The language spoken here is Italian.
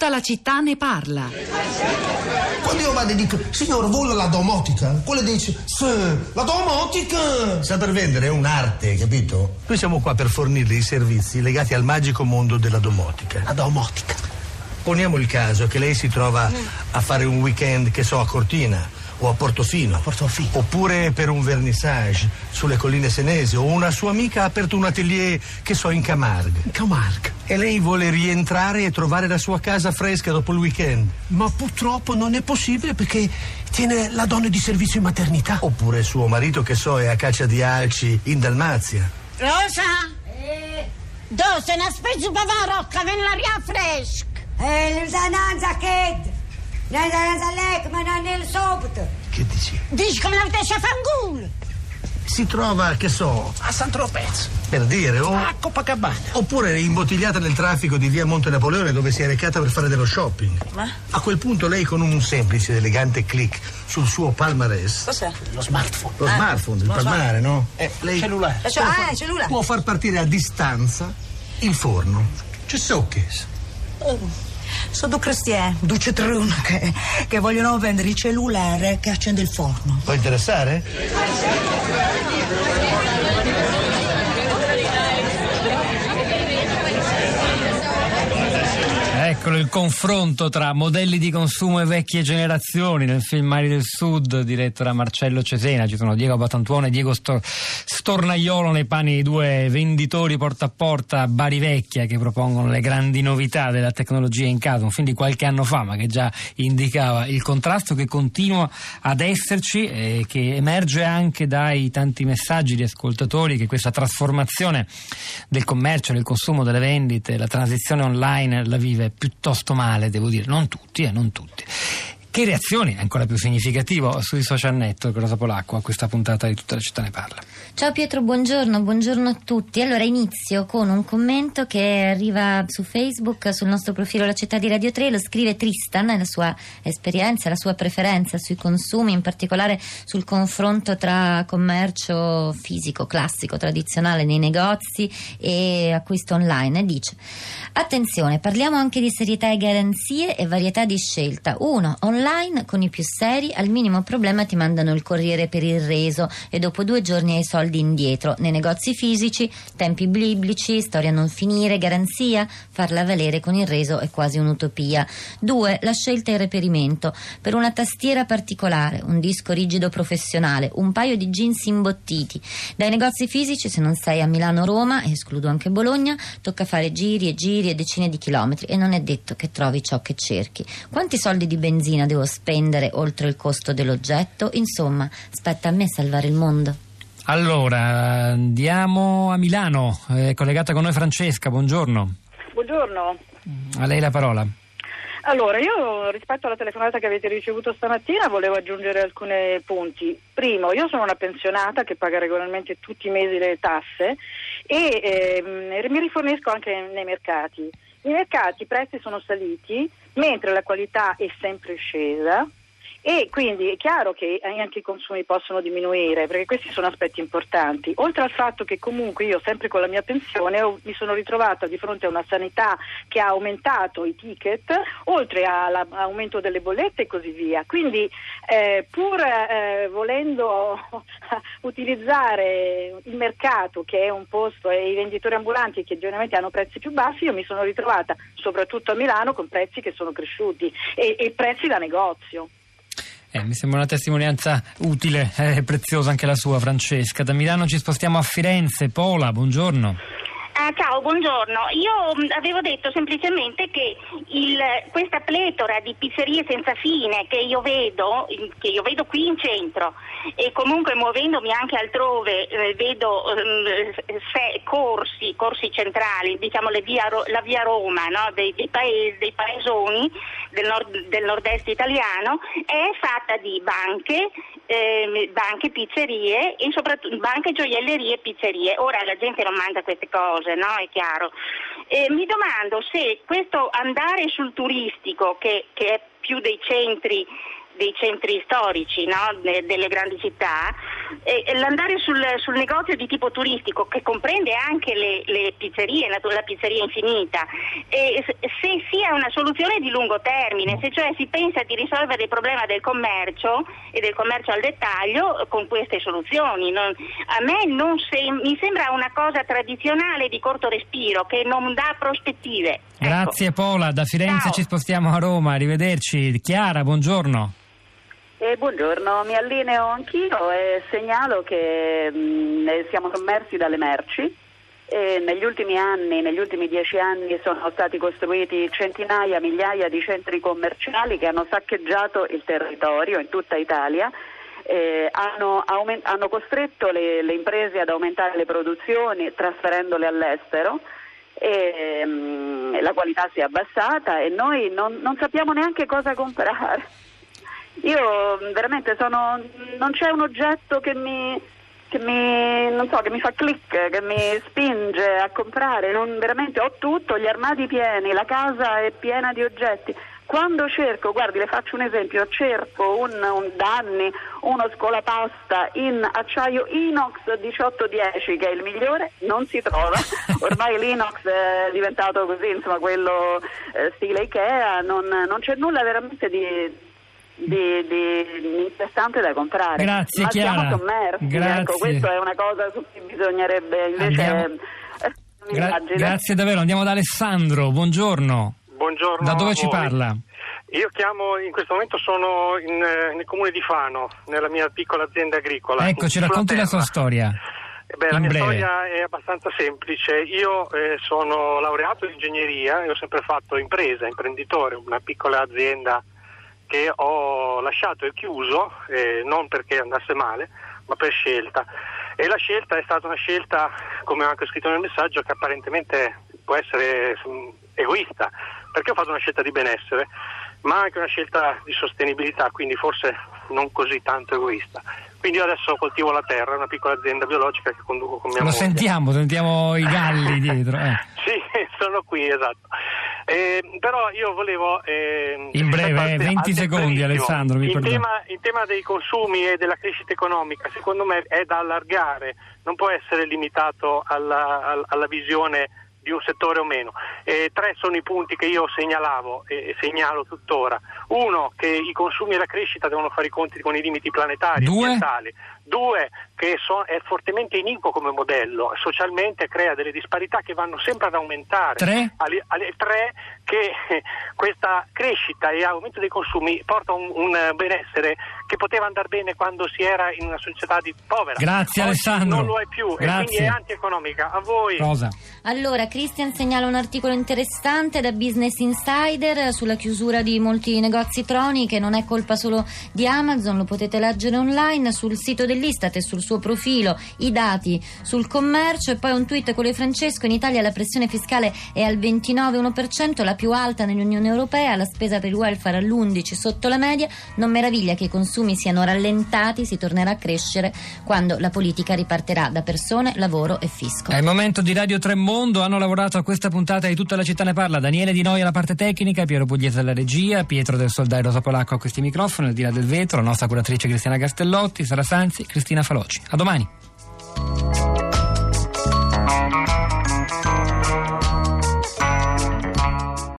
Tutta la città ne parla. Quando io vado e dico, signor, vuole la domotica? Quello dice, sì, la domotica! Saper vendere è un'arte, capito? Noi siamo qua per fornirle i servizi legati al magico mondo della domotica. La domotica. Poniamo il caso che lei si trova a fare un weekend, che so, a Cortina o a Portofino. Portofino. Oppure per un vernissage sulle colline senesi o una sua amica ha aperto un atelier, che so, in Camargue. Camargue. E lei vuole rientrare e trovare la sua casa fresca dopo il weekend. Ma purtroppo non è possibile perché tiene la donna di servizio in maternità. Oppure suo marito, che so, è a caccia di alci in Dalmazia. Rosa? Do, se ne spezi un po' rocca, ven l'aria fresca. Eh, l'usananza che... L'usananza lei, ma non è il. Che dici? Dici come l'avete a fangul. Si trova, che so, A San Tropez. per dire, o... A Copacabana. Oppure è imbottigliata nel traffico di via Monte Napoleone dove si è recata per fare dello shopping. Ma? A quel punto lei con un semplice ed elegante click sul suo palmarès, Cos'è? Lo smartphone. lo smartphone, il palmare, no? Eh, lei cellulare. Ah, cellulare. può far partire a distanza il forno. Ci so che. Sono due cristiani, due citrone che, che vogliono vendere il cellulare che accende il forno. Può interessare? Il confronto tra modelli di consumo e vecchie generazioni nel film Mari del Sud diretto da Marcello Cesena. Ci sono Diego Batantuono e Diego Stor- Stornaiolo nei panni di due venditori porta a porta a Bari Vecchia che propongono le grandi novità della tecnologia in casa. Un film di qualche anno fa ma che già indicava il contrasto che continua ad esserci e che emerge anche dai tanti messaggi di ascoltatori che questa trasformazione del commercio, del consumo, delle vendite, la transizione online la vive piuttosto male, devo dire, non tutti, eh, non tutti. Che reazioni, ancora più significativo, sui social network, Rosa Polacco, a questa puntata di Tutta la città ne parla? Ciao Pietro, buongiorno, buongiorno a tutti. Allora inizio con un commento che arriva su Facebook, sul nostro profilo La Città di Radio 3, lo scrive Tristan, la sua esperienza, la sua preferenza sui consumi, in particolare sul confronto tra commercio fisico, classico, tradizionale nei negozi e acquisto online. Dice, attenzione, parliamo anche di serietà e garanzie e varietà di scelta. Uno, online con i più seri, al minimo problema ti mandano il corriere per il reso e dopo due giorni hai soldi indietro. Nei negozi fisici, tempi biblici, storia non finire, garanzia, farla valere con il reso è quasi un'utopia. Due, la scelta e il reperimento. Per una tastiera particolare, un disco rigido professionale, un paio di jeans imbottiti. Dai negozi fisici, se non sei a Milano o Roma, escludo anche Bologna, tocca fare giri e giri e decine di chilometri e non è detto che trovi ciò che cerchi. Quanti soldi di benzina devo spendere oltre il costo dell'oggetto? Insomma, spetta a me salvare il mondo. Allora, andiamo a Milano, è collegata con noi Francesca, buongiorno. Buongiorno. A lei la parola. Allora, io rispetto alla telefonata che avete ricevuto stamattina volevo aggiungere alcuni punti. Primo, io sono una pensionata che paga regolarmente tutti i mesi le tasse e ehm, mi rifornisco anche nei mercati. I mercati, i prezzi sono saliti mentre la qualità è sempre scesa e quindi è chiaro che anche i consumi possono diminuire perché questi sono aspetti importanti. Oltre al fatto che comunque io sempre con la mia pensione mi sono ritrovata di fronte a una sanità che ha aumentato i ticket, oltre alla- all'aumento delle bollette e così via. Quindi eh, pur eh, volendo utilizzare il mercato che è un posto e i venditori ambulanti che generalmente hanno prezzi più bassi, io mi sono ritrovata soprattutto a Milano con prezzi che sono cresciuti e, e prezzi da negozio. Eh, mi sembra una testimonianza utile e preziosa anche la sua, Francesca. Da Milano ci spostiamo a Firenze. Pola, buongiorno. Ciao, buongiorno. Io mh, avevo detto semplicemente che il- questa pletora di pizzerie senza fine che io vedo, che io vedo qui in centro e comunque muovendomi anche altrove, eh, vedo ehm, se- corsi, corsi centrali, diciamo via la via Roma no? dei, dei paesi, dei paesoni del, nord- del nord-est italiano, è fatta di banche, ehm, banche, pizzerie e soprattutto banche, gioiellerie e pizzerie. Ora la gente non mangia queste cose, no? È chiaro. E mi domando se questo andare sul turistico, che, che è più dei centri, dei centri storici no? De- delle grandi città, eh, l'andare sul, sul negozio di tipo turistico, che comprende anche le, le pizzerie, la, la pizzeria infinita, eh, se sia una soluzione di lungo termine, se cioè si pensa di risolvere il problema del commercio e del commercio al dettaglio con queste soluzioni. Non, a me non sem- mi sembra una cosa tradizionale di corto respiro che non dà prospettive. Grazie ecco. Pola, da Firenze Ciao. ci spostiamo a Roma, arrivederci. Chiara, buongiorno. Eh, buongiorno, mi allineo anch'io e segnalo che mh, eh, siamo sommersi dalle merci. Negli ultimi anni, negli ultimi dieci anni, sono stati costruiti centinaia, migliaia di centri commerciali che hanno saccheggiato il territorio in tutta Italia. eh, hanno, aumen- hanno costretto le, le imprese ad aumentare le produzioni trasferendole all'estero e mh, la qualità si è abbassata e noi non, non sappiamo neanche cosa comprare. Io mh, veramente sono. non c'è un oggetto che mi. Che mi, non so, che mi fa click, che mi spinge a comprare, non, veramente ho tutto, gli armadi pieni, la casa è piena di oggetti. Quando cerco, guardi, le faccio un esempio, cerco un, un da anni uno scolapasta in acciaio inox 1810 che è il migliore, non si trova. Ormai l'inox è diventato così, insomma, quello eh, stile Ikea, non, non c'è nulla veramente di di, di interessante da comprare. Grazie, Ma Chiara. siamo sommersi, Grazie. ecco, questa è una cosa su cui bisognerebbe invece Andiamo. eh, Gra- grazie davvero, andiamo da Alessandro, buongiorno. Buongiorno. Da dove ci parla? Io chiamo, in questo momento sono in, eh, nel comune di Fano, nella mia piccola azienda agricola. Ecco, ci racconti la terra. sua storia. Eh Beh, la mia breve. storia è abbastanza semplice. Io eh, sono laureato in ingegneria e ho sempre fatto impresa, imprenditore, una piccola azienda che ho lasciato e chiuso, eh, non perché andasse male, ma per scelta. E la scelta è stata una scelta, come ho anche scritto nel messaggio, che apparentemente può essere mm, egoista, perché ho fatto una scelta di benessere, ma anche una scelta di sostenibilità, quindi forse non così tanto egoista. Quindi io adesso coltivo la terra, una piccola azienda biologica che conduco con mia Lo moglie. sentiamo, sentiamo i galli dietro. eh. Sì, sono qui, esatto. Eh, però io volevo... eh, In breve, eh, te- 20 al secondi, Alessandro, mi in tema, in tema dei consumi e della crescita economica, secondo me è da allargare, non può essere limitato alla, al- alla visione di un settore o meno. Eh, tre sono i punti che io segnalavo e e segnalo tuttora. Uno, che i consumi e la crescita devono fare i conti con i limiti planetari Due? ambientali. Due, che so- è fortemente iniquo come modello, socialmente crea delle disparità che vanno sempre ad aumentare. Tre? Ali- ali- tre, che questa crescita e aumento dei consumi porta a un, un benessere che poteva andare bene quando si era in una società di povera. Grazie, Oggi Alessandro. Non lo è più e Grazie. quindi è antieconomica. A voi. Rosa. Allora, Christian segnala un articolo interessante da Business Insider sulla chiusura di molti negozi Troni che non è colpa solo di Amazon, lo potete leggere online sul sito dell'Istat e sul suo profilo, i dati sul commercio e poi un tweet con le Francesco, in Italia la pressione fiscale è al 29,1%, la più alta nell'Unione Europea, la spesa per il welfare all'11% sotto la media, non meraviglia che i consumi siano rallentati, si tornerà a crescere quando la politica ripartirà da persone, lavoro e fisco. È il momento di Radio Tremondo, hanno lavorato a questa puntata di Tutta la città ne parla, Daniele Di Noi alla parte tecnica, Piero Pugliese alla regia, Pietro del Soldai Rosa Polacco a questi microfoni, al di là del vetro, la nostra curatrice Cristiana Castellotti, Sara Sanzi, Cristina Faloci. A domani.